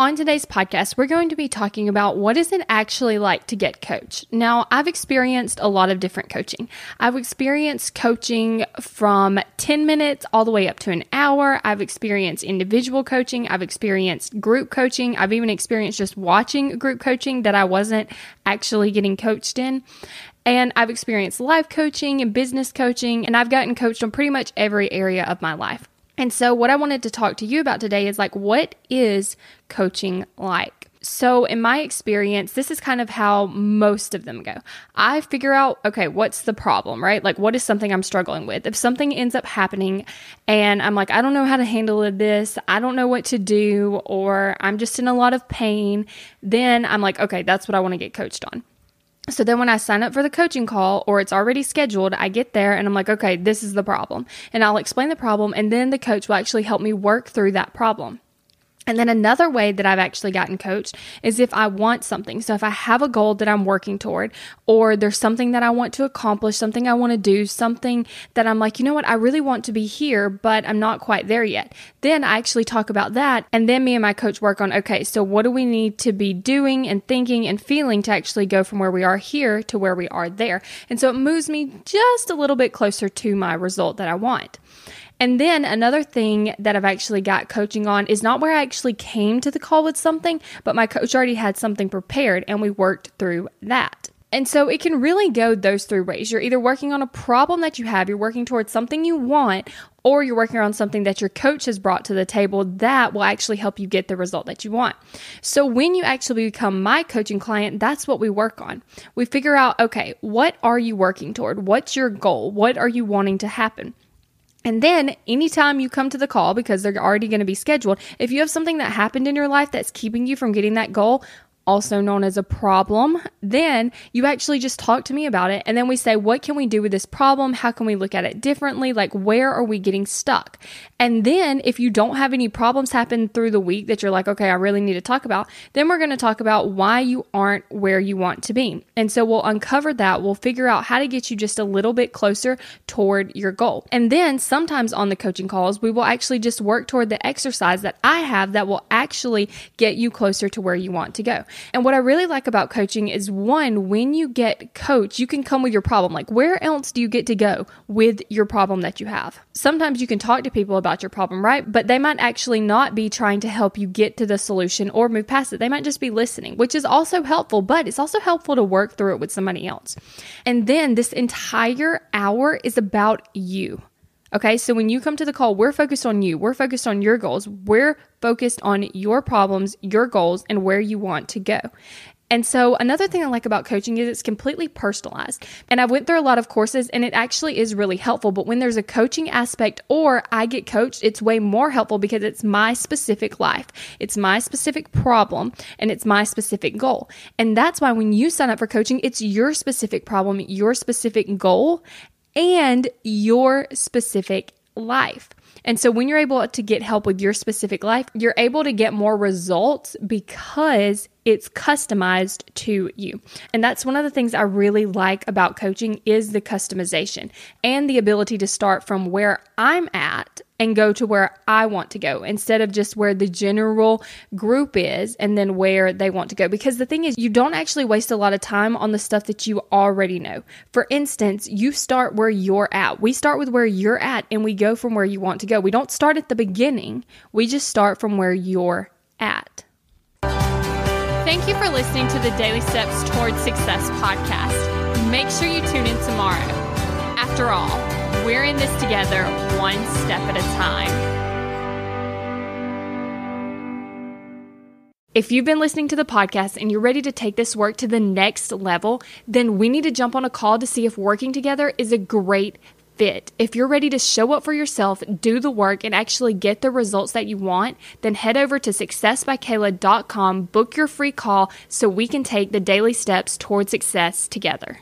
On today's podcast, we're going to be talking about what is it actually like to get coached. Now, I've experienced a lot of different coaching. I've experienced coaching from 10 minutes all the way up to an hour. I've experienced individual coaching. I've experienced group coaching. I've even experienced just watching group coaching that I wasn't actually getting coached in. And I've experienced life coaching and business coaching, and I've gotten coached on pretty much every area of my life. And so, what I wanted to talk to you about today is like, what is coaching like? So, in my experience, this is kind of how most of them go. I figure out, okay, what's the problem, right? Like, what is something I'm struggling with? If something ends up happening and I'm like, I don't know how to handle this, I don't know what to do, or I'm just in a lot of pain, then I'm like, okay, that's what I want to get coached on. So then when I sign up for the coaching call or it's already scheduled, I get there and I'm like, okay, this is the problem. And I'll explain the problem and then the coach will actually help me work through that problem. And then another way that I've actually gotten coached is if I want something. So if I have a goal that I'm working toward, or there's something that I want to accomplish, something I want to do, something that I'm like, you know what, I really want to be here, but I'm not quite there yet. Then I actually talk about that. And then me and my coach work on, okay, so what do we need to be doing and thinking and feeling to actually go from where we are here to where we are there? And so it moves me just a little bit closer to my result that I want. And then another thing that I've actually got coaching on is not where I actually came to the call with something, but my coach already had something prepared and we worked through that. And so it can really go those three ways. You're either working on a problem that you have, you're working towards something you want, or you're working on something that your coach has brought to the table that will actually help you get the result that you want. So when you actually become my coaching client, that's what we work on. We figure out, okay, what are you working toward? What's your goal? What are you wanting to happen? And then, anytime you come to the call, because they're already going to be scheduled, if you have something that happened in your life that's keeping you from getting that goal, also known as a problem, then you actually just talk to me about it. And then we say, what can we do with this problem? How can we look at it differently? Like, where are we getting stuck? And then if you don't have any problems happen through the week that you're like, okay, I really need to talk about, then we're going to talk about why you aren't where you want to be. And so we'll uncover that. We'll figure out how to get you just a little bit closer toward your goal. And then sometimes on the coaching calls, we will actually just work toward the exercise that I have that will actually get you closer to where you want to go. And what I really like about coaching is one, when you get coached, you can come with your problem. Like, where else do you get to go with your problem that you have? Sometimes you can talk to people about your problem, right? But they might actually not be trying to help you get to the solution or move past it. They might just be listening, which is also helpful, but it's also helpful to work through it with somebody else. And then this entire hour is about you. Okay, so when you come to the call, we're focused on you. We're focused on your goals. We're focused on your problems, your goals, and where you want to go. And so another thing I like about coaching is it's completely personalized. And I went through a lot of courses and it actually is really helpful. But when there's a coaching aspect or I get coached, it's way more helpful because it's my specific life. It's my specific problem and it's my specific goal. And that's why when you sign up for coaching, it's your specific problem, your specific goal, and your specific life. And so when you're able to get help with your specific life, you're able to get more results because it's customized to you. And that's one of the things I really like about coaching is the customization and the ability to start from where I'm at and go to where I want to go instead of just where the general group is and then where they want to go. Because the thing is, you don't actually waste a lot of time on the stuff that you already know. For instance, you start where you're at. We start with where you're at and we go from where you want to go. We don't start at the beginning, we just start from where you're at. Thank you for listening to the Daily Steps Towards Success podcast. Make sure you tune in tomorrow. After all, we're in this together, one step at a time. If you've been listening to the podcast and you're ready to take this work to the next level, then we need to jump on a call to see if working together is a great fit. If you're ready to show up for yourself, do the work, and actually get the results that you want, then head over to successbykayla.com, book your free call so we can take the daily steps toward success together.